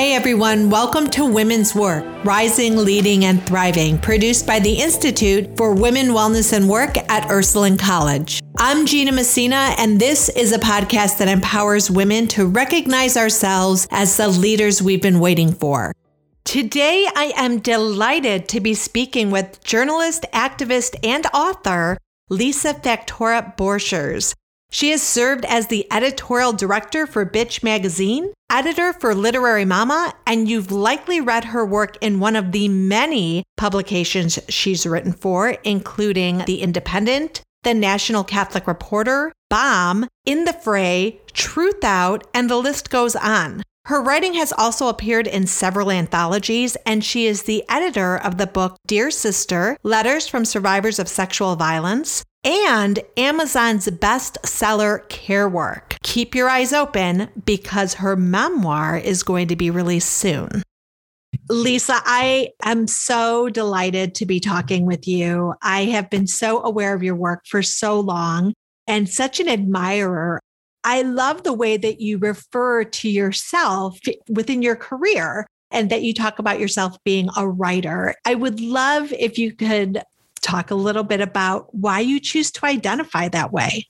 Hey everyone, welcome to Women's Work Rising, Leading, and Thriving, produced by the Institute for Women Wellness and Work at Ursuline College. I'm Gina Messina, and this is a podcast that empowers women to recognize ourselves as the leaders we've been waiting for. Today, I am delighted to be speaking with journalist, activist, and author Lisa Factora Borchers. She has served as the editorial director for Bitch Magazine, editor for Literary Mama, and you've likely read her work in one of the many publications she's written for, including The Independent, The National Catholic Reporter, Bomb, In the Fray, Truth Out, and the list goes on. Her writing has also appeared in several anthologies, and she is the editor of the book Dear Sister Letters from Survivors of Sexual Violence, and Amazon's bestseller Care Work. Keep your eyes open because her memoir is going to be released soon. Lisa, I am so delighted to be talking with you. I have been so aware of your work for so long and such an admirer. I love the way that you refer to yourself within your career and that you talk about yourself being a writer. I would love if you could talk a little bit about why you choose to identify that way.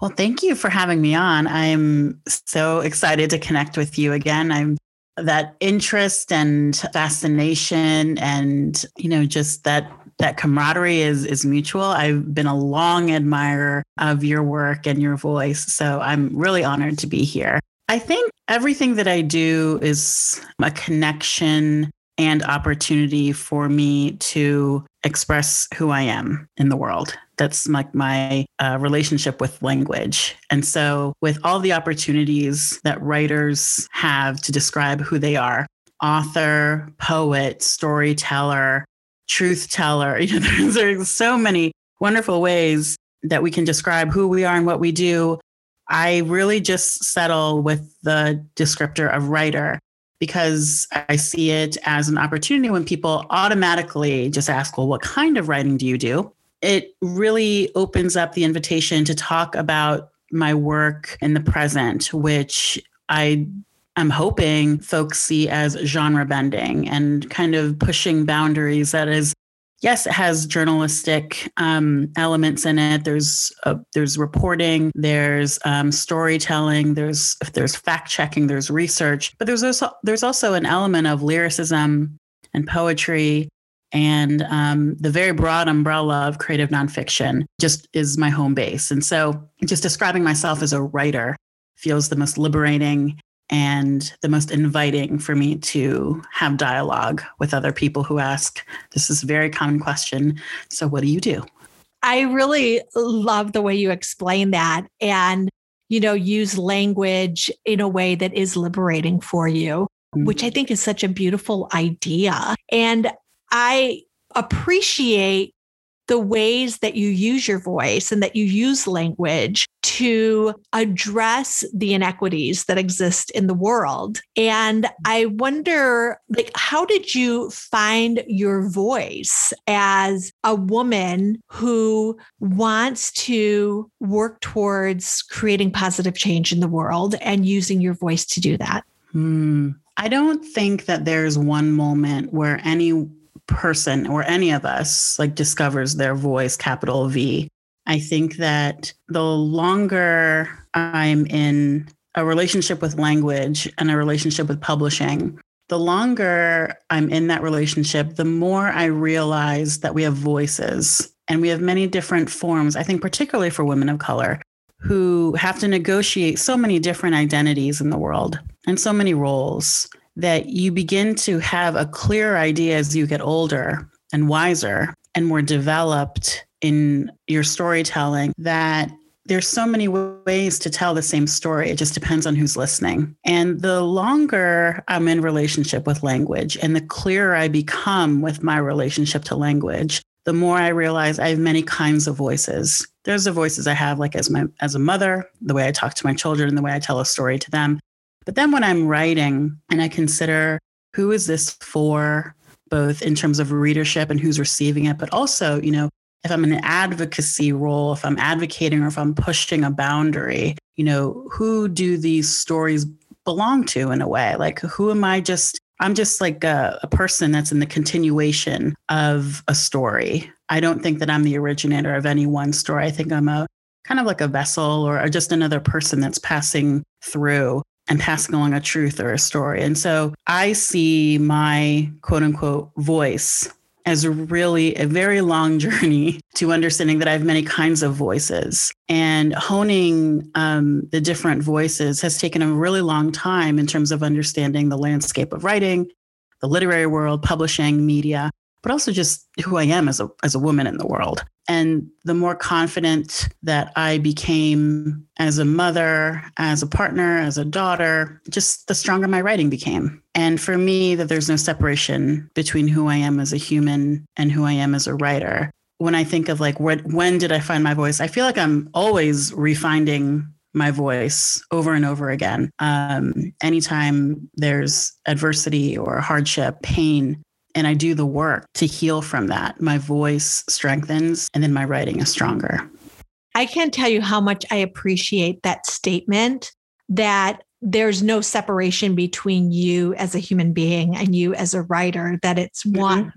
Well, thank you for having me on. I'm so excited to connect with you again. I'm that interest and fascination and you know just that that camaraderie is is mutual. I've been a long admirer of your work and your voice, so I'm really honored to be here. I think everything that I do is a connection and opportunity for me to express who I am in the world. That's like my uh, relationship with language. And so, with all the opportunities that writers have to describe who they are author, poet, storyteller, truth teller, you know, there's so many wonderful ways that we can describe who we are and what we do. I really just settle with the descriptor of writer because I see it as an opportunity when people automatically just ask, well, what kind of writing do you do? It really opens up the invitation to talk about my work in the present, which I am hoping folks see as genre bending and kind of pushing boundaries that is yes, it has journalistic um, elements in it. There's uh, there's reporting, there's um, storytelling, there's there's fact checking, there's research, but there's also there's also an element of lyricism and poetry. And um, the very broad umbrella of creative nonfiction just is my home base. And so, just describing myself as a writer feels the most liberating and the most inviting for me to have dialogue with other people who ask this is a very common question so what do you do i really love the way you explain that and you know use language in a way that is liberating for you mm-hmm. which i think is such a beautiful idea and i appreciate the ways that you use your voice and that you use language to address the inequities that exist in the world. And I wonder like how did you find your voice as a woman who wants to work towards creating positive change in the world and using your voice to do that? Hmm. I don't think that there's one moment where any person or any of us like discovers their voice, capital V. I think that the longer I'm in a relationship with language and a relationship with publishing, the longer I'm in that relationship, the more I realize that we have voices and we have many different forms. I think, particularly for women of color who have to negotiate so many different identities in the world and so many roles that you begin to have a clear idea as you get older and wiser and more developed in your storytelling that there's so many ways to tell the same story. It just depends on who's listening. And the longer I'm in relationship with language and the clearer I become with my relationship to language, the more I realize I have many kinds of voices. There's the voices I have like as my as a mother, the way I talk to my children, the way I tell a story to them. But then when I'm writing and I consider who is this for, both in terms of readership and who's receiving it, but also, you know, if I'm in an advocacy role, if I'm advocating or if I'm pushing a boundary, you know, who do these stories belong to in a way. Like, who am I just? I'm just like a, a person that's in the continuation of a story. I don't think that I'm the originator of any one story. I think I'm a kind of like a vessel or just another person that's passing through and passing along a truth or a story. And so I see my quote unquote voice as really a very long journey to understanding that I have many kinds of voices. And honing um, the different voices has taken a really long time in terms of understanding the landscape of writing, the literary world, publishing, media, but also just who I am as a, as a woman in the world. And the more confident that I became as a mother, as a partner, as a daughter, just the stronger my writing became. And for me, that there's no separation between who I am as a human and who I am as a writer. When I think of like, when, when did I find my voice? I feel like I'm always refining my voice over and over again. Um, anytime there's adversity or hardship, pain, and I do the work to heal from that, my voice strengthens and then my writing is stronger. I can't tell you how much I appreciate that statement that there's no separation between you as a human being and you as a writer, that it's mm-hmm. one.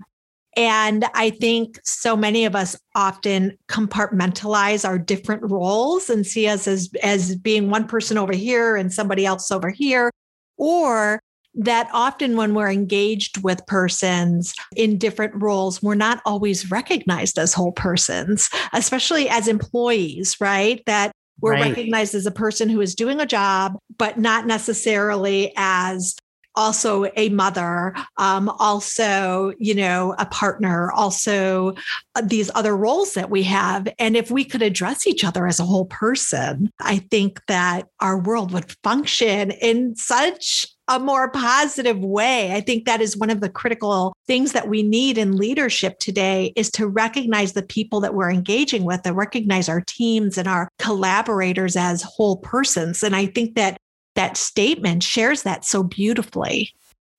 And I think so many of us often compartmentalize our different roles and see us as, as being one person over here and somebody else over here. Or that often when we're engaged with persons in different roles, we're not always recognized as whole persons, especially as employees, right? That we're right. recognized as a person who is doing a job, but not necessarily as also a mother, um, also, you know, a partner, also uh, these other roles that we have. And if we could address each other as a whole person, I think that our world would function in such a more positive way. I think that is one of the critical things that we need in leadership today is to recognize the people that we're engaging with and recognize our teams and our collaborators as whole persons. And I think that that statement shares that so beautifully.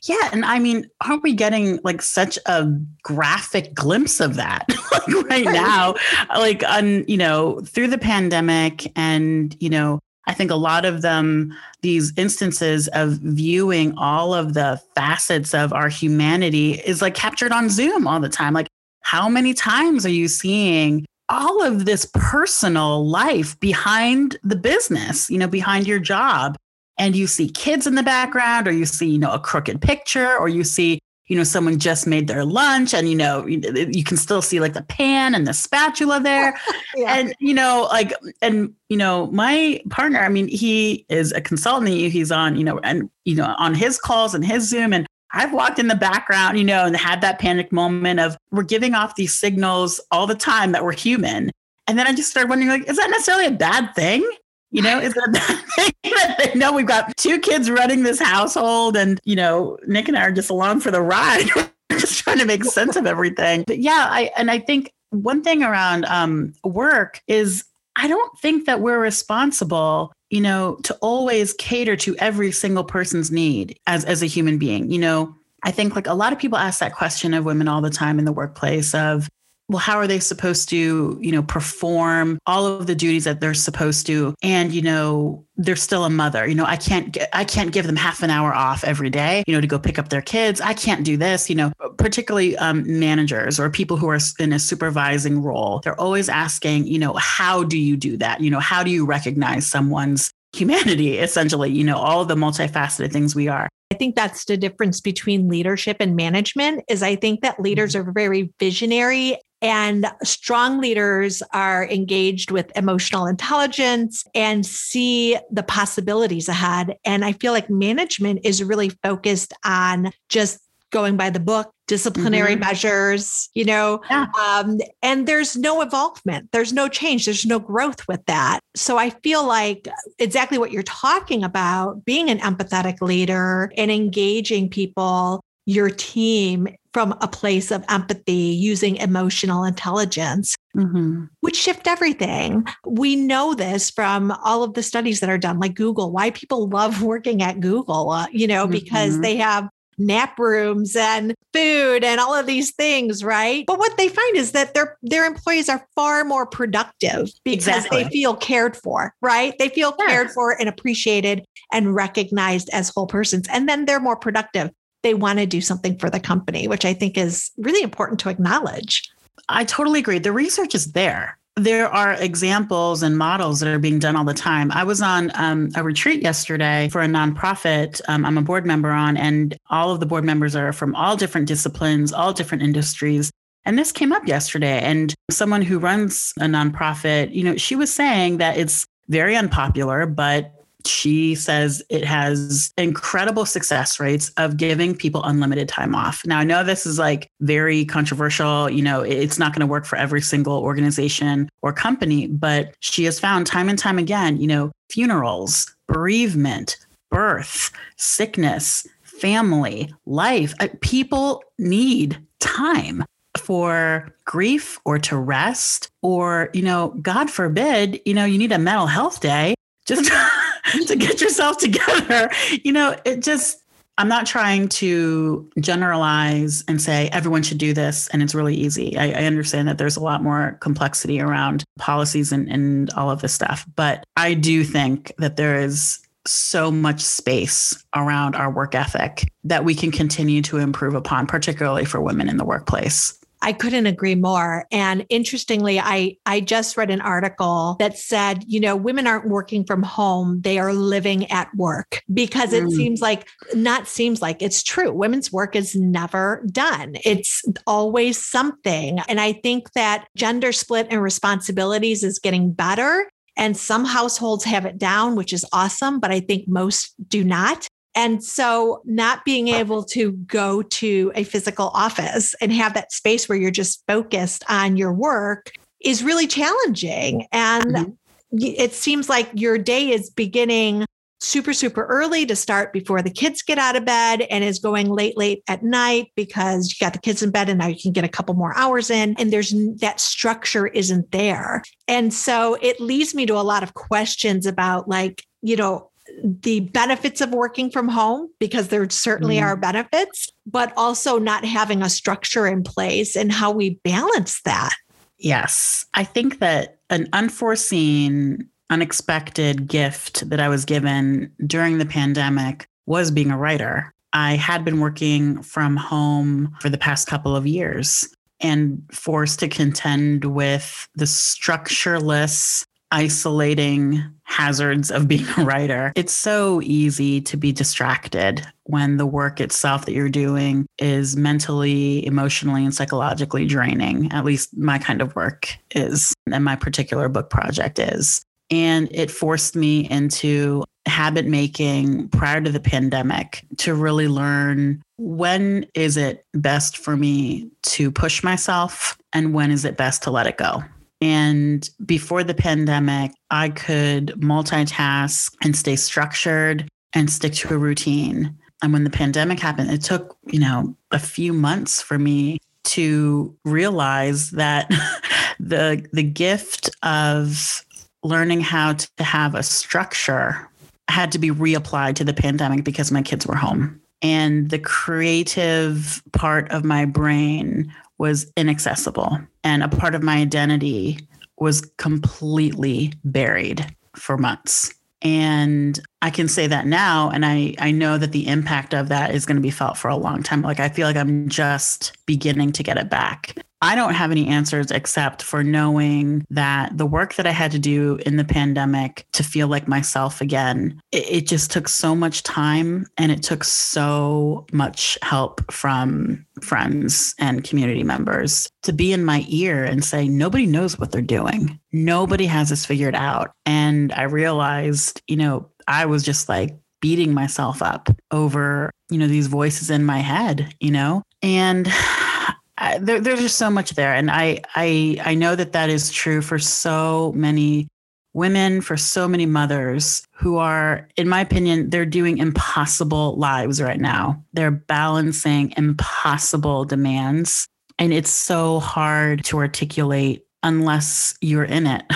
Yeah. And I mean, aren't we getting like such a graphic glimpse of that like right now? Like on, you know, through the pandemic and, you know, I think a lot of them, these instances of viewing all of the facets of our humanity is like captured on Zoom all the time. Like, how many times are you seeing all of this personal life behind the business, you know, behind your job? And you see kids in the background, or you see, you know, a crooked picture, or you see you know, someone just made their lunch and, you know, you can still see like the pan and the spatula there. yeah. And, you know, like, and, you know, my partner, I mean, he is a consultant. He's on, you know, and, you know, on his calls and his Zoom. And I've walked in the background, you know, and had that panic moment of we're giving off these signals all the time that we're human. And then I just started wondering, like, is that necessarily a bad thing? You know, is that they know we've got two kids running this household and, you know, Nick and I are just along for the ride. just trying to make sense of everything. But yeah, I and I think one thing around um, work is I don't think that we're responsible, you know, to always cater to every single person's need as as a human being. You know, I think like a lot of people ask that question of women all the time in the workplace of, well how are they supposed to you know perform all of the duties that they're supposed to? And you know they're still a mother. You know i can't i can't give them half an hour off every day you know to go pick up their kids. I can't do this you know particularly um, managers or people who are in a supervising role. They're always asking you know how do you do that? You know how do you recognize someone's humanity essentially you know all the multifaceted things we are I think that's the difference between leadership and management is I think that leaders mm-hmm. are very visionary and strong leaders are engaged with emotional intelligence and see the possibilities ahead. And I feel like management is really focused on just going by the book, disciplinary mm-hmm. measures, you know, yeah. um, and there's no involvement, there's no change, there's no growth with that. So I feel like exactly what you're talking about being an empathetic leader and engaging people your team from a place of empathy using emotional intelligence mm-hmm. would shift everything. We know this from all of the studies that are done, like Google, why people love working at Google, uh, you know, mm-hmm. because they have nap rooms and food and all of these things, right? But what they find is that their their employees are far more productive because exactly. they feel cared for, right? They feel cared for and appreciated and recognized as whole persons. And then they're more productive. They want to do something for the company, which I think is really important to acknowledge. I totally agree. The research is there there are examples and models that are being done all the time. I was on um, a retreat yesterday for a nonprofit um, I'm a board member on, and all of the board members are from all different disciplines, all different industries. And this came up yesterday, and someone who runs a nonprofit, you know, she was saying that it's very unpopular, but she says it has incredible success rates of giving people unlimited time off. Now, I know this is like very controversial. You know, it's not going to work for every single organization or company, but she has found time and time again, you know, funerals, bereavement, birth, sickness, family, life. Uh, people need time for grief or to rest or you know god forbid you know you need a mental health day just to get yourself together. You know, it just, I'm not trying to generalize and say everyone should do this and it's really easy. I, I, understand that there's a lot more complexity around policies and, and all of this stuff. But I do think that there is so much space around our work ethic that we can continue to improve upon, particularly for women in the workplace. I couldn't agree more. And interestingly, I I just read an article that said, you know, women aren't working from home, they are living at work because it mm. seems like not seems like it's true. Women's work is never done. It's always something. And I think that gender split and responsibilities is getting better and some households have it down, which is awesome, but I think most do not. And so, not being able to go to a physical office and have that space where you're just focused on your work is really challenging. And mm-hmm. it seems like your day is beginning super, super early to start before the kids get out of bed and is going late, late at night because you got the kids in bed and now you can get a couple more hours in. And there's that structure isn't there. And so it leads me to a lot of questions about, like, you know, the benefits of working from home because there certainly mm. are benefits, but also not having a structure in place and how we balance that. Yes. I think that an unforeseen, unexpected gift that I was given during the pandemic was being a writer. I had been working from home for the past couple of years and forced to contend with the structureless isolating hazards of being a writer. It's so easy to be distracted when the work itself that you're doing is mentally, emotionally, and psychologically draining. At least my kind of work is, and my particular book project is. And it forced me into habit making prior to the pandemic to really learn when is it best for me to push myself and when is it best to let it go. And before the pandemic, I could multitask and stay structured and stick to a routine. And when the pandemic happened, it took, you know, a few months for me to realize that the the gift of learning how to have a structure had to be reapplied to the pandemic because my kids were home. And the creative part of my brain was inaccessible and a part of my identity was completely buried for months. And I can say that now. And I, I know that the impact of that is going to be felt for a long time. Like, I feel like I'm just beginning to get it back. I don't have any answers except for knowing that the work that I had to do in the pandemic to feel like myself again, it, it just took so much time and it took so much help from friends and community members to be in my ear and say, nobody knows what they're doing. Nobody has this figured out. And I realized, you know, I was just like, beating myself up over you know these voices in my head you know? And I, there, there's just so much there, and I I I know that that is true for so many women, for so many mothers who are, in my opinion, they're doing impossible lives right now. They're balancing impossible demands, and it's so hard to articulate unless you're in it.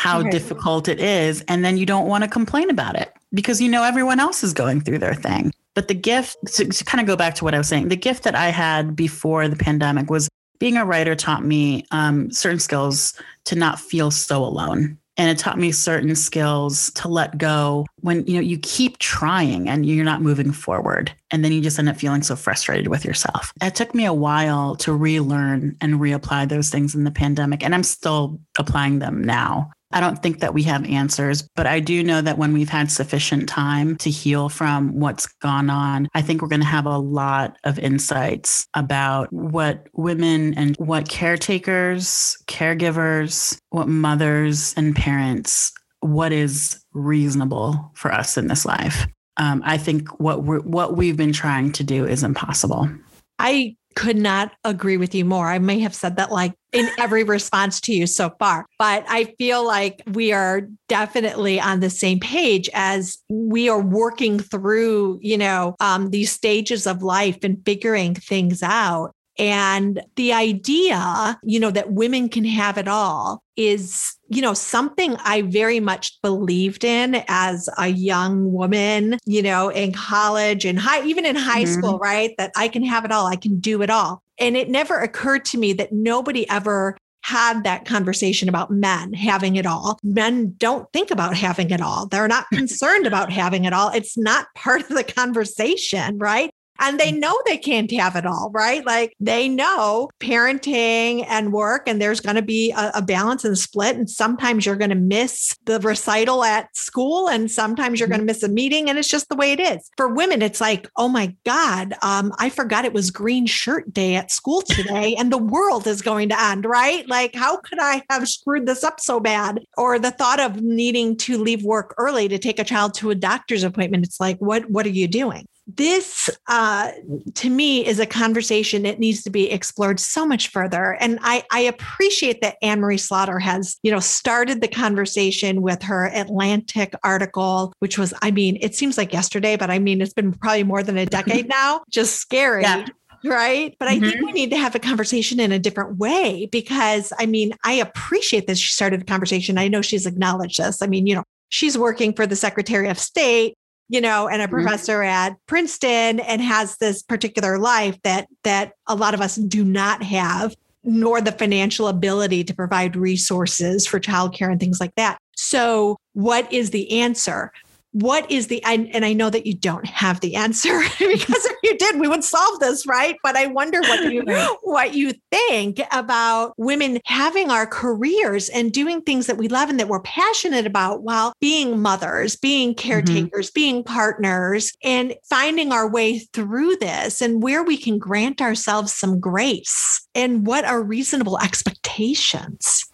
how right. difficult it is, and then you don't want to complain about it because you know everyone else is going through their thing But the gift, to, to kind of go back to what I was saying, the gift that I had before the pandemic was being a writer taught me um, certain skills to not feel so alone and it taught me certain skills to let go when you know you keep trying and you're not moving forward. And then you just end up feeling so frustrated with yourself. It took me a while to relearn and reapply those things in the pandemic and i'm still applying them now I don't think that we have answers, but I do know that when we've had sufficient time to heal from what's gone on, I think we're going to have a lot of insights about what women and what caretakers, caregivers, what mothers and parents, what is reasonable for us in this life. Um, I think what we what we've been trying to do is impossible. I could not agree with you more. I may have said that like in every response to you so far, but I feel like we are definitely on the same page as we are working through, you know, um, these stages of life and figuring things out. And the idea, you know, that women can have it all is, you know, something I very much believed in as a young woman, you know, in college and high, even in high mm-hmm. school, right? That I can have it all, I can do it all. And it never occurred to me that nobody ever had that conversation about men having it all. Men don't think about having it all. They're not concerned about having it all. It's not part of the conversation, right? And they know they can't have it all, right? Like they know parenting and work, and there's going to be a, a, balance and split. And sometimes you're going to miss the recital at school, and sometimes you're going to miss a meeting, and it's just the way it is. For women, it's like, oh my God, um, I forgot it was green shirt day at school today, and the world is going to end, right? Like, how could I have screwed this up so bad? Or the thought of needing to leave work early to take a child to a doctor's appointment. It's like, what, what are you doing? This uh, to me is a conversation that needs to be explored so much further and I, I appreciate that anne-marie slaughter has you know started the conversation with her atlantic article which was i mean it seems like yesterday but i mean it's been probably more than a decade now just scary yeah right? But mm-hmm. I think mm-hmm. we need to have a conversation in a different way because I mean, I appreciate that she started the conversation. I know she's acknowledged this. I mean, you know, she's working for the Secretary of State you know, and a mm-hmm. professor at Princeton and has this particular life that that a lot of us do not have, nor the financial ability to provide resources for childcare and things like that. So, what is the answer? What is the and, and i know that you don't have the answer because if you did we would solve this right but i wonder what you what you think about women having our careers and doing things that we love and that we're passionate about while being mothers being mm-hmm. caretakers mm-hmm. being partners and finding our way through this and where we can grant ourselves some grace and what are reasonable expectations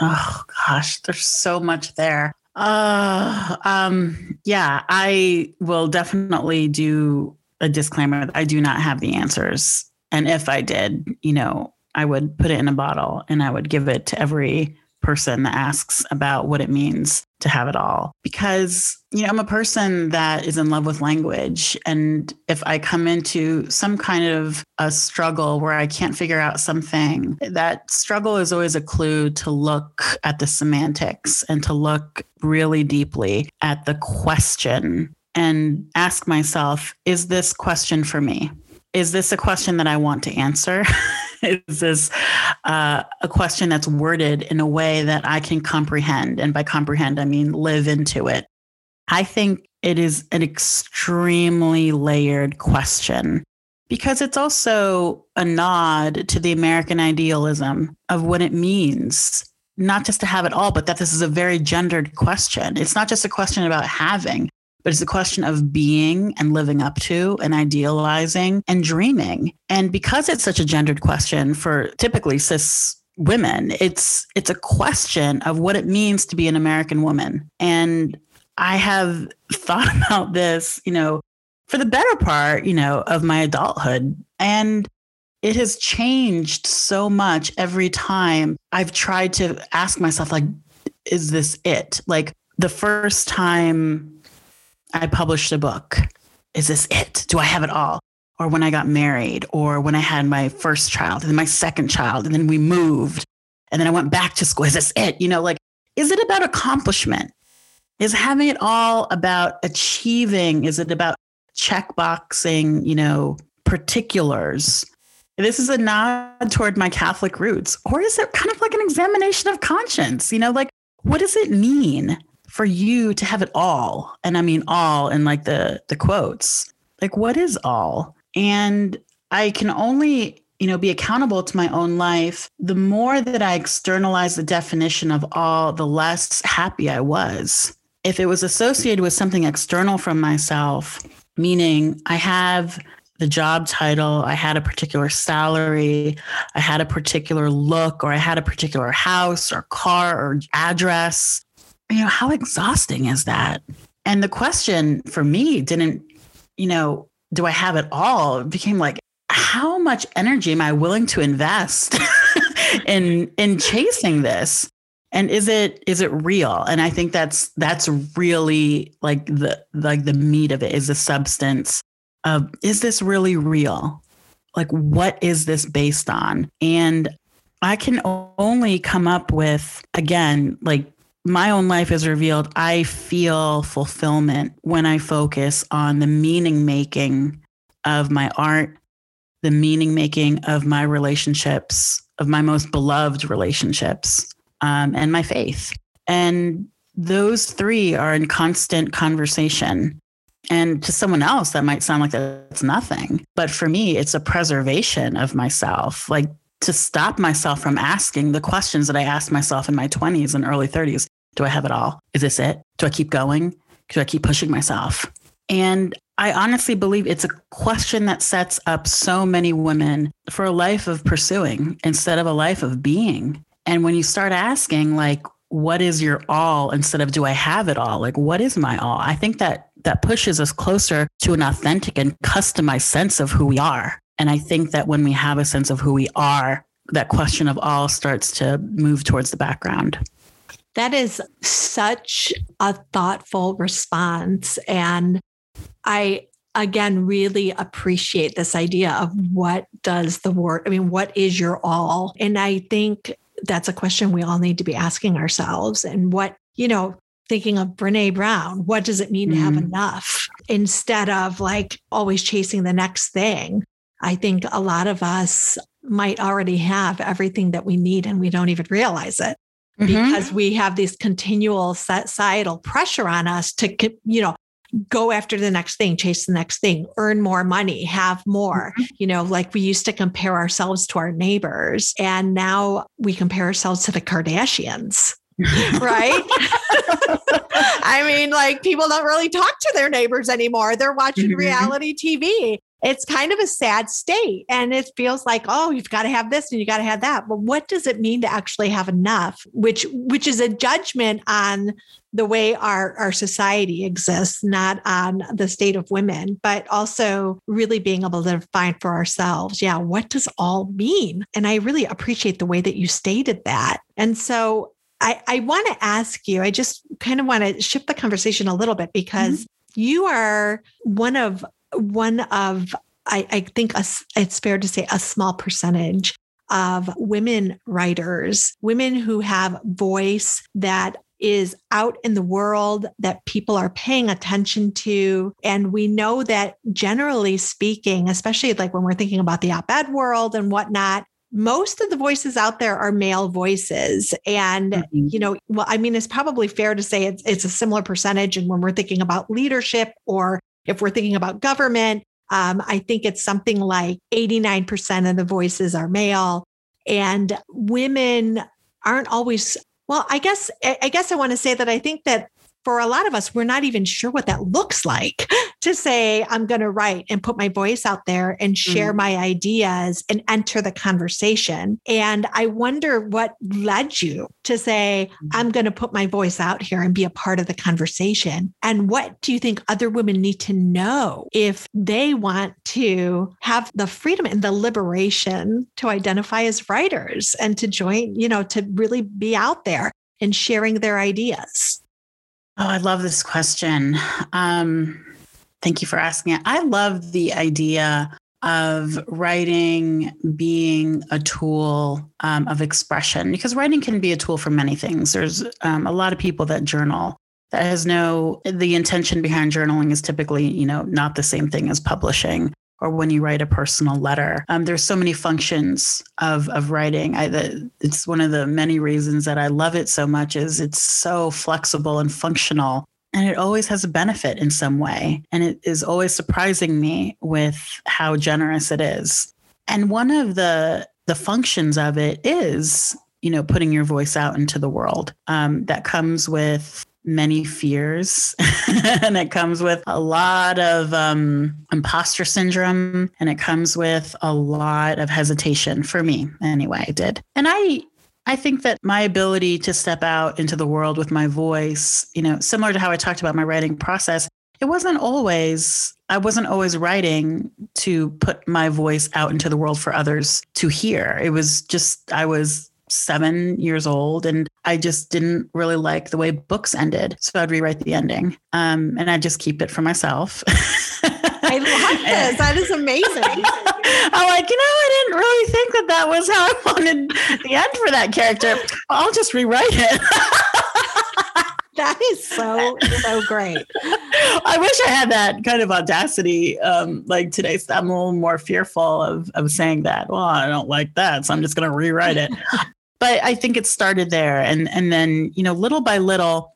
Oh gosh, there's so much there. Uh, um, yeah, I will definitely do a disclaimer. I do not have the answers. And if I did, you know, I would put it in a bottle and I would give it to every person that asks about what it means to have it all. Because, you know, I'm a person that is in love with language. And if I come into some kind of a struggle where I can't figure out something, that struggle is always a clue to look at the semantics and to look really deeply at the question and ask myself, is this question for me? Is this a question that I want to answer? is this uh, a question that's worded in a way that I can comprehend? And by comprehend, I mean live into it. I think it is an extremely layered question because it's also a nod to the American idealism of what it means not just to have it all, but that this is a very gendered question. It's not just a question about having, but it's a question of being and living up to and idealizing and dreaming. And because it's such a gendered question for typically cis women, it's it's a question of what it means to be an American woman. And I have thought about this, you know, for the better part, you know, of my adulthood. And it has changed so much every time I've tried to ask myself, like, is this it? Like the first time I published a book. Is this it? Do I have it all? Or when I got married, or when I had my first child, and then my second child, and then we moved, and then I went back to school. Is this it? You know, like, is it about accomplishment? Is having it all about achieving? Is it about checkboxing, you know, particulars. This is a nod toward my Catholic roots. Or is it kind of like an examination of conscience? You know, like what does it mean for you to have it all? And I mean all in like the the quotes. Like what is all? And I can only you know, be accountable to my own life, the more that I externalize the definition of all, the less happy I was. If it was associated with something external from myself, meaning I have the job title, I had a particular salary, I had a particular look, or I had a particular house or car or address, you know, how exhausting is that? And the question for me didn't, you know, do I have it all? It became like, how much energy am I willing to invest in in chasing this? And is it is it real? And I think that's that's really like the like the meat of it is the substance of is this really real? Like what is this based on? And I can only come up with again like my own life is revealed I feel fulfillment when I focus on the meaning making of my art the meaning making of my relationships, of my most beloved relationships, um, and my faith. And those three are in constant conversation. And to someone else, that might sound like that's nothing. But for me, it's a preservation of myself, like to stop myself from asking the questions that I asked myself in my 20s and early 30s Do I have it all? Is this it? Do I keep going? Do I keep pushing myself? And I honestly believe it's a question that sets up so many women for a life of pursuing instead of a life of being. And when you start asking, like, what is your all instead of do I have it all? Like, what is my all? I think that that pushes us closer to an authentic and customized sense of who we are. And I think that when we have a sense of who we are, that question of all starts to move towards the background. That is such a thoughtful response. And I again really appreciate this idea of what does the word i mean what is your all and i think that's a question we all need to be asking ourselves and what you know thinking of brene brown what does it mean mm-hmm. to have mm-hmm. enough instead of like always chasing the next thing i think a lot of us might already have everything that we need and we don't even realize it mm-hmm. because we have this continual societal pressure on us to you know go after the next thing, chase the next thing, earn more money, have more. Mm-hmm. You know, like we used to compare ourselves to our neighbors, and now we compare ourselves to the Kardashians. right? I mean, like people don't really talk to their neighbors anymore. They're watching mm-hmm. reality TV it's kind of a sad state and it feels like oh you've got to have this and you got to have that. But what does it mean to actually have enough which which is a judgment on the way our our society exists not on the state of women but also really being able to define for ourselves yeah what does all mean? And i really appreciate the way that you stated that. And so I, I want to ask you, I just kind of want to shift the conversation a little bit because mm-hmm. you are one of one of, I, I think a, it's fair to say, a small percentage of women writers, women who have voice that is out in the world that people are paying attention to. And we know that generally speaking, especially like when we're thinking about the op ed world and whatnot, most of the voices out there are male voices. And, mm-hmm. you know, well, I mean, it's probably fair to say it's, it's a similar percentage. And when we're thinking about leadership or if we're thinking about government, um, I think it's something like 89% of the voices are male, and women aren't always. Well, I guess I guess I want to say that I think that for a lot of us, we're not even sure what that looks like to say, I'm going to write and put my voice out there and share mm. my ideas and enter the conversation. And I wonder what led you to say, mm. I'm going to put my voice out here and be a part of the conversation. And what do you think other women need to know if they want to have the freedom and the liberation to identify as writers and to join, you know, to really be out there and sharing their ideas? Oh, I love this question. Um, thank you for asking it. I love the idea of writing being a tool um, of expression because writing can be a tool for many things. There's um, a lot of people that journal. that has no the intention behind journaling is typically you know not the same thing as publishing or when you write a personal letter. Um, there's so many functions of of writing. I, the, it's one of the many reasons that i love it so much is it's so flexible and functional and it always has a benefit in some way. And it is always surprising me with how generous it is. And one of the the functions of it is you know putting your voice out into the world um, that comes with many fears and it comes with a lot of um, imposter syndrome and it comes with a lot of hesitation for me. Anyway it did. And i i think that my ability to step out into the world with my voice you know similar to how i talked about my writing process it wasn't always i wasn't always writing to put my voice out into the world for others to hear. It was just i was seven years old and I just didn't really like the way books ended. So I'd rewrite the ending um, and I'd just keep it for myself. I love this. That is amazing. I'm like, you know, I didn't really think that that was how I wanted the end for that character. I'll just rewrite it. that is so so great. I wish I had that kind of audacity. Um, like today, I'm a little more fearful of of saying that. Well, I don't like that, so I'm just going to rewrite it but I think it started there. And and then, you know, little by little,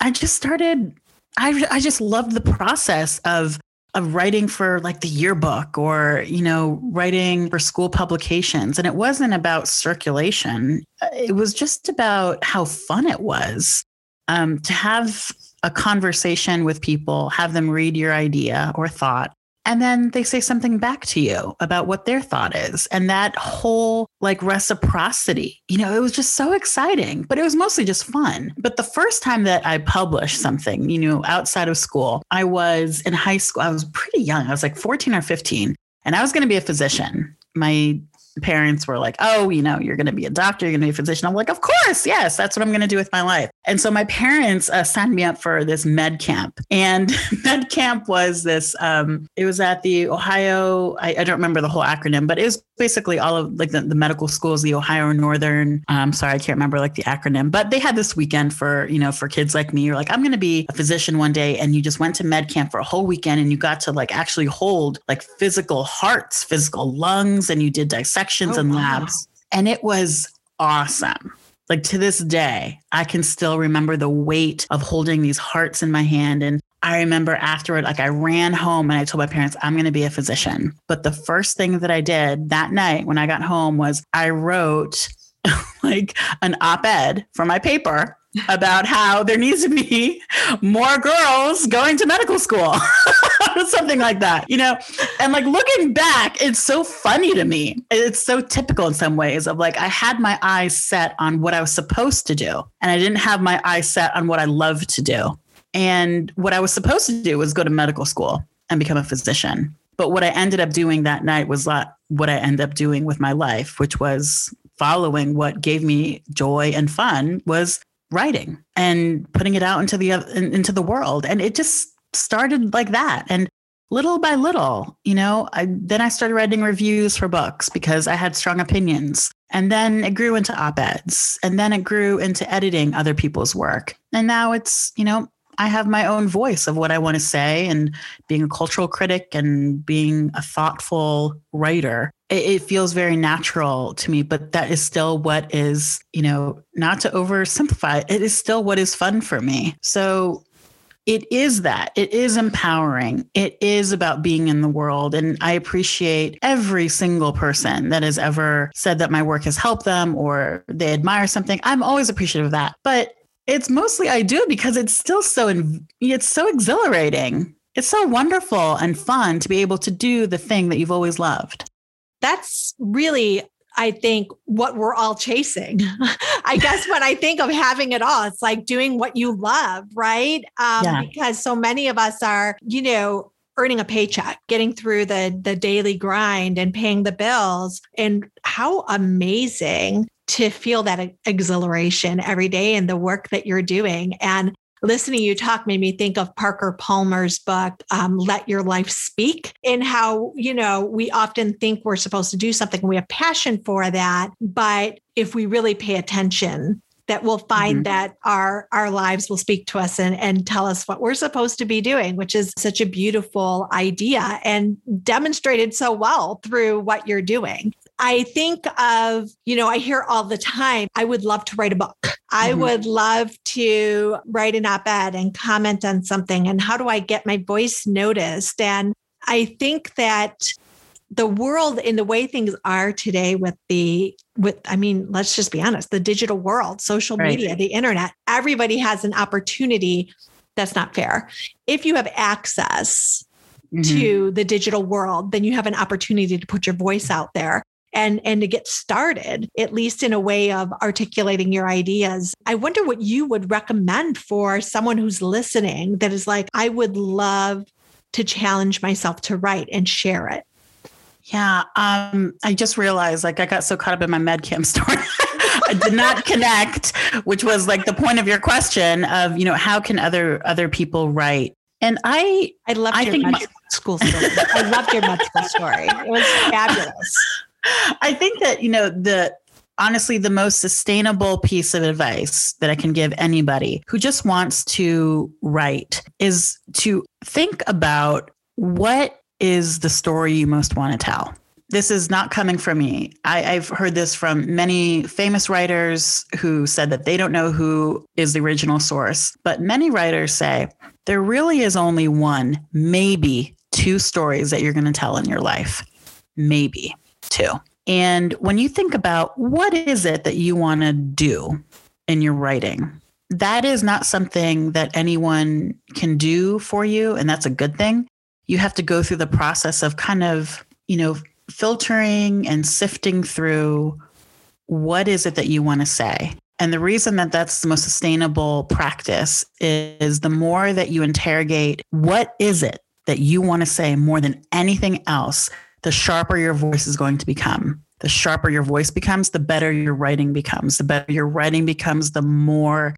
I just started I I just loved the process of of writing for like the yearbook or you know writing for school publications and it wasn't about circulation it was just about how fun it was um, to have a conversation with people have them read your idea or thought and then they say something back to you about what their thought is. And that whole like reciprocity you know it was just so exciting but it was mostly just fun. But the first time that i published something you know outside of school i was in high school i was pretty young i was like 14 or 15 and i was going to be a physician. My parents were like, oh, you know, you're going to be a doctor, you're going to be a physician. I'm like, of course, yes, that's what I'm going to do with my life. And so my parents uh, signed me up for this med camp. And med camp was this, um, it was at the Ohio, I, I, don't remember the whole acronym, but it was basically all of like the, the medical schools, the Ohio Northern, um, sorry, I can't remember like the acronym, but they had this weekend for, you know, for kids like me. You're like, I'm going to be a physician one day. And you just went to med camp for a whole weekend and you got to like actually hold like physical hearts, physical lungs, and you did dissections oh, and labs. Wow. And it was awesome. Like to this day, I can still remember the weight of holding these hearts in my hand. And I remember afterward, like I ran home and I told my parents, I'm going to be a physician. But the first thing that I did that night when I got home was I wrote like an op ed for my paper about how there needs to be more girls going to medical school. Something like that, you know? And like looking back, it's so funny to me. It's so typical in some ways of like, I had my eyes set on what I was supposed to do, and I didn't have my eyes set on what I love to do. And what I was supposed to do was go to medical school and become a physician. But what I ended up doing that night was not what I ended up doing with my life, which was following what gave me joy and fun was writing and putting it out into the into the world. And it just started like that. And little by little you know I, then i started writing reviews for books because i had strong opinions. And then it grew into op-eds. And then it grew into editing other people's work. And now it's you know I have my own voice of what I want to say and being a cultural critic and being a thoughtful writer. It, feels very natural to me, but that is still what is, you know, not to oversimplify, it is still what is fun for me. So it is that. It is empowering. It is about being in the world. And I appreciate every single person that has ever said that my work has helped them or they admire something. I'm always appreciative of that. But it's mostly I do because it's still so it's so exhilarating. It's so wonderful and fun to be able to do the thing that you've always loved. That's really I think what we're all chasing. I guess when I think of having it all, it's like doing what you love, right? Um, yeah. Because so many of us are, you know, earning a paycheck, getting through the the daily grind and paying the bills. And how amazing to feel that exhilaration every day in the work that you're doing. And listening to you talk made me think of Parker Palmer's book, um, Let Your Life Speak, and how, you know, we often think we're supposed to do something, we have passion for that. But if we really pay attention, that we'll find mm-hmm. that our our lives will speak to us and, and tell us what we're supposed to be doing, which is such a beautiful idea and demonstrated so well through what you're doing. I think of, you know, I hear all the time, I would love to write a book. I mm-hmm. would love to write an op ed and comment on something. And how do I get my voice noticed? And I think that the world in the way things are today with the with i mean let's just be honest the digital world social right. media the internet everybody has an opportunity that's not fair if you have access mm-hmm. to the digital world then you have an opportunity to put your voice out there and and to get started at least in a way of articulating your ideas i wonder what you would recommend for someone who's listening that is like i would love to challenge myself to write and share it yeah um i just realized like i got so caught up in my medcam story I did not connect, which was like the point of your question of, you know, how can other other people write? And I I loved I your think med my- school story. I loved your med school story. It was fabulous. I think that, you know, the honestly the most sustainable piece of advice that I can give anybody who just wants to write is to think about what is the story you most want to tell. This is not coming from me. I, have heard this from many famous writers who said that they don't know who is the original source. But many writers say there really is only one, maybe two stories that you're going to tell in your life. Maybe two. And when you think about what is it that you want to do in your writing, that is not something that anyone can do for you. And that's a good thing. You have to go through the process of kind of, you know, filtering and sifting through what is it that you want to say. And the reason that that's the most sustainable practice is the more that you interrogate what is it that you want to say more than anything else, the sharper your voice is going to become. The sharper your voice becomes, the better your writing becomes. The better your writing becomes, the more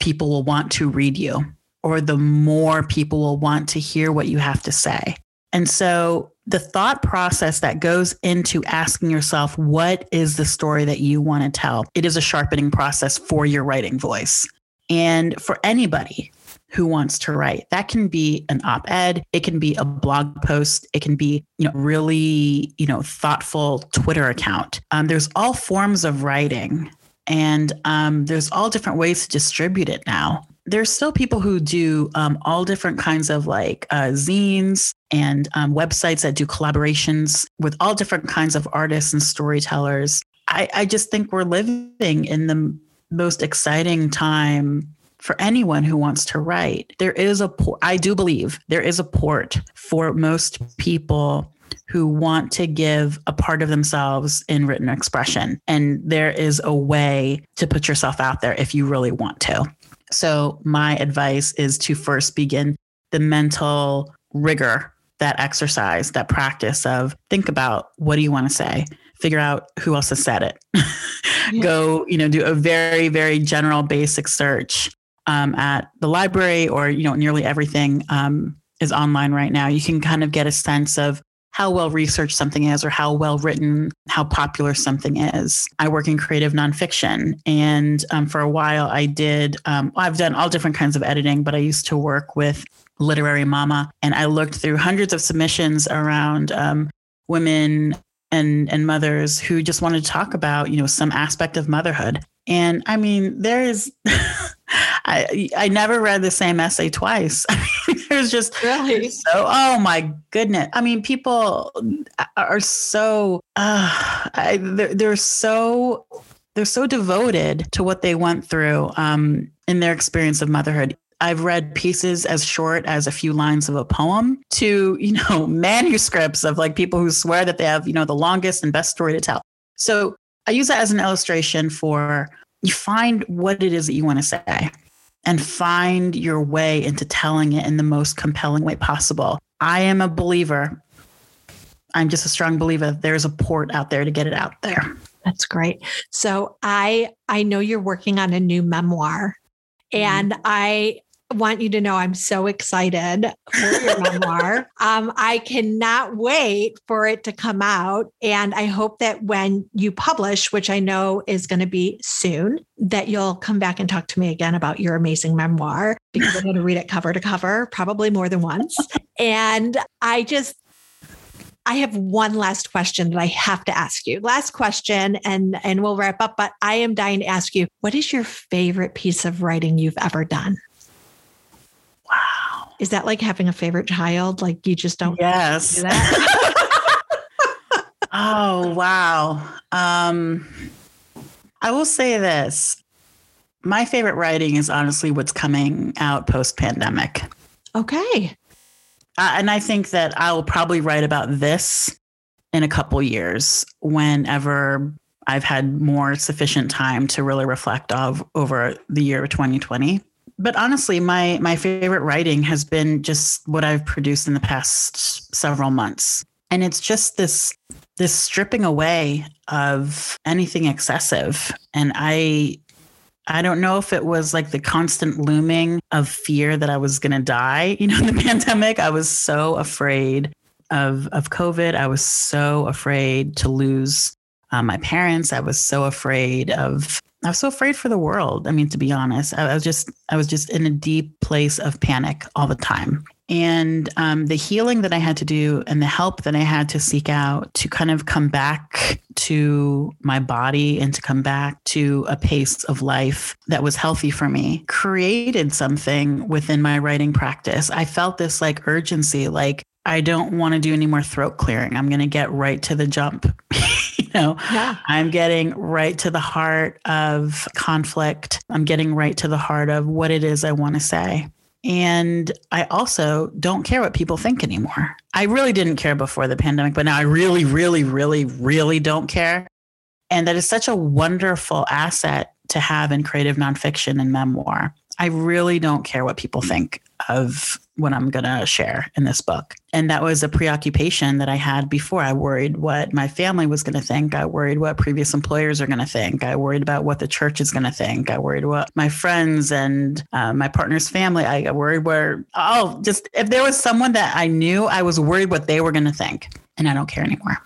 people will want to read you, or the more people will want to hear what you have to say. And so the thought process that goes into asking yourself, what is the story that you want to tell? It is a sharpening process for your writing voice. And for anybody, who wants to write. That can be an op-ed, it can be a blog post, it can be, you know, really, you know, thoughtful Twitter account. Um, there's all forms of writing and um, there's all different ways to distribute it now. There's still people who do um, all different kinds of like uh, zines and um, websites that do collaborations with all different kinds of artists and storytellers. I, I just think we're living in the most exciting time for anyone who wants to write. There is a port, I do believe there is a port for most people who want to give a part of themselves in written expression. And there is a way to put yourself out there if you really want to. So, my advice is to first begin the mental rigor, that exercise, that practice of think about what do you want to say? Figure out who else has said it. yeah. Go, you know, do a very, very general basic search um, at the library or you know nearly everything um, is online right now. You can kind of get a sense of how well researched something is or how well written how popular something is. I work in creative nonfiction and um, for a while i did um, i've done all different kinds of editing but i used to work with literary mama and i looked through hundreds of submissions around um, women and and mothers who just wanted to talk about you know some aspect of motherhood and i mean there is I I never read the same essay twice. There's just really so oh my goodness. I mean, people are so uh, I, they're, they're so they're so devoted to what they went through um, in their experience of motherhood. I've read pieces as short as a few lines of a poem to, you know, manuscripts of like people who swear that they have, you know, the longest and best story to tell. So I use that as an illustration for you find what it is that you want to say and find your way into telling it in the most compelling way possible. I am a believer. I'm just a strong believer. There's a port out there to get it out there. That's great. So I I know you're working on a new memoir mm-hmm. and I want you to know I'm so excited for your memoir. Um, I cannot wait for it to come out. And I hope that when you publish, which I know is going to be soon, that you'll come back and talk to me again about your amazing memoir because I'm going to read it cover to cover, probably more than once. and I just, I have one last question that I have to ask you. Last question, and and we'll wrap up. But I am dying to ask you, what is your favorite piece of writing you've ever done? Is that like having a favorite child? Like you just don't Yes. do that? Oh, wow. Um, I will say this. My favorite writing is honestly what's coming out post pandemic. okay. Uh, and I think that I will probably write about this in a couple years whenever I've had more sufficient time to really reflect of over the year of 2020. But honestly, my my favorite writing has been just what I've produced in the past several months. And it's just this this stripping away of anything excessive. And I I don't know if it was like the constant looming of fear that I was going to die. You know, in the pandemic, I was so afraid of of COVID. I was so afraid to lose uh, my parents. I was so afraid of. I was so afraid for the world. I mean, to be honest, I, was just I was just in a deep place of panic all the time. And um, the healing that I had to do and the help that I had to seek out to kind of come back to my body and to come back to a pace of life that was healthy for me created something within my writing practice. I felt this like urgency, like I don't want to do any more throat clearing. I'm going to get right to the jump. know, Yeah. I'm getting right to the heart of conflict. I'm getting right to the heart of what it is I want to say. And I also don't care what people think anymore. I really didn't care before the pandemic, but now I really, really, really, really don't care. And that is such a wonderful asset to have in creative nonfiction and memoir. I really don't care what people think of what I'm going to share in this book. And that was a preoccupation that I had before. I worried what my family was going to think. I worried what previous employers are going to think. I worried about what the church is going to think. I worried what my friends and uh, my partner's family. I worried where, oh, just if there was someone that I knew, I was worried what they were going to think. And I don't care anymore.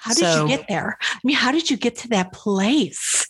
How did So- you get there? I mean, how did you get to that place?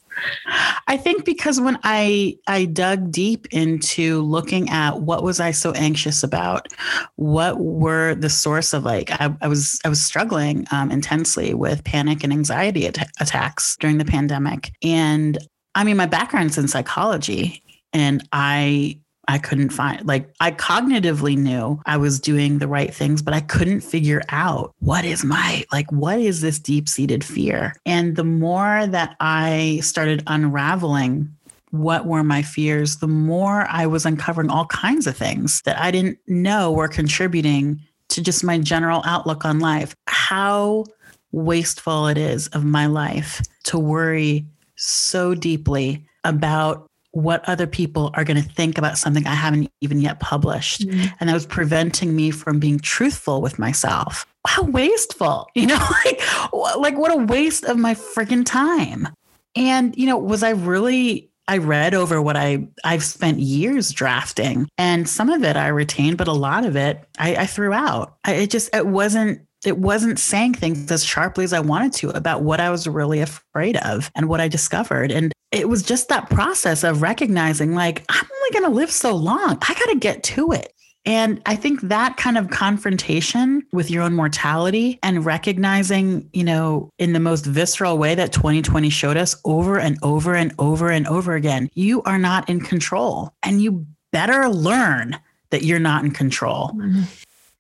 I think because when I I dug deep into looking at what was I so anxious about, what were the source of like I, I was I was struggling um, intensely with panic and anxiety at- attacks during the pandemic, and I mean my background's in psychology, and I I couldn't find like I cognitively knew I was doing the right things, but I couldn't figure out what is my like what is this deep-seated fear? And the more that I started unraveling what were my fears, the more I was uncovering all kinds of things that I didn't know were contributing to just my general outlook on life. How wasteful it is of my life to worry so deeply about what other people are going to think about something I haven't even yet published. Mm-hmm. And that was preventing me from being truthful with myself. How wasteful, you know, like, like what a waste of my freaking time. And, you know, was I really, I read over what I, I've spent years drafting and some of it I retained, but a lot of it I, I threw out. I, it just, it wasn't, it wasn't saying things as sharply as I wanted to about what I was really afraid of and what I discovered. And it was just that process of recognizing, like, I'm only going to live so long. I got to get to it. And I think that kind of confrontation with your own mortality and recognizing, you know, in the most visceral way that 2020 showed us over and over and over and over again, you are not in control. And you better learn that you're not in control. Mm-hmm.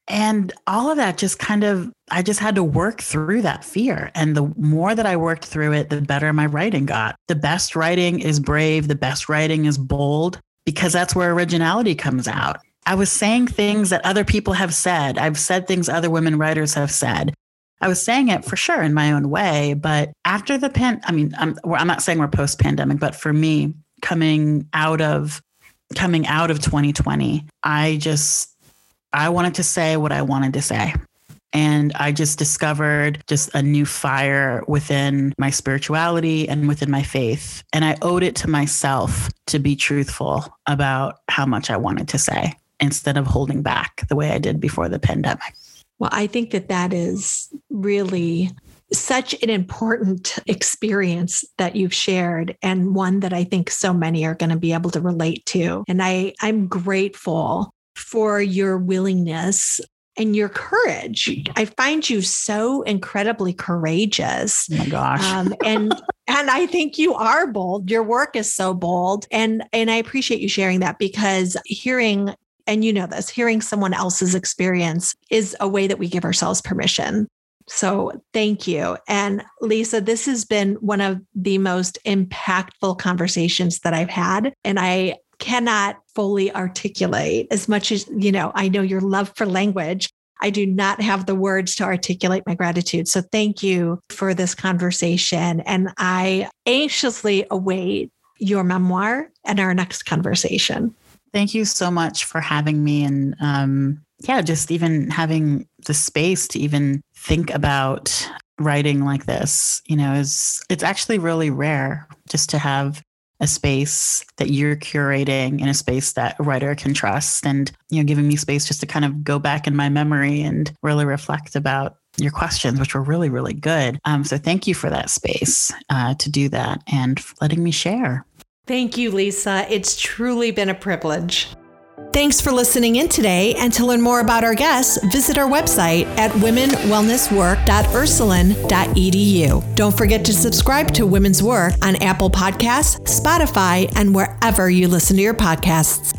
And all of that just kind of, I just had to work through that fear. And the more that I worked through it, the better my writing got. The best writing is brave, the best writing is bold, because that's where originality comes out. I was saying things that other people have said. I've said things other women writers have said. I was saying it for sure in my own way. But after the pan, I mean, I'm, I'm not saying we're post pandemic, but for me, coming out of coming out of 2020, I just I wanted to say what I wanted to say. And I just discovered just a new fire within my spirituality and within my faith. And I owed it to myself to be truthful about how much I wanted to say instead of holding back the way I did before the pandemic. Well, I think that that is really such an important experience that you've shared and one that I think so many are going to be able to relate to. And I I'm grateful for your willingness and your courage. I find you so incredibly courageous. Oh my gosh. Um, and and I think you are bold. Your work is so bold. And and I appreciate you sharing that because hearing and you know this, hearing someone else's experience is a way that we give ourselves permission. So thank you. And Lisa, this has been one of the most impactful conversations that I've had. And I cannot fully articulate as much as, you know, I know your love for language. I do not have the words to articulate my gratitude. So thank you for this conversation. And I anxiously await your memoir and our next conversation. Thank you so much for having me. And um, yeah, just even having the space to even think about writing like this, you know, is it's actually really rare just to have a space that you're curating in a space that a writer can trust and you know giving me space just to kind of go back in my memory and really reflect about your questions which were really really good. Um, so thank you for that space uh, to do that and letting me share. Thank you lisa. It's truly been a privilege Thanks for listening in today. And to learn more about our guests, visit our website at womenwellnesswork.ursuline.edu. Don't forget to subscribe to Women's Work on Apple Podcasts, Spotify, and wherever you listen to your podcasts.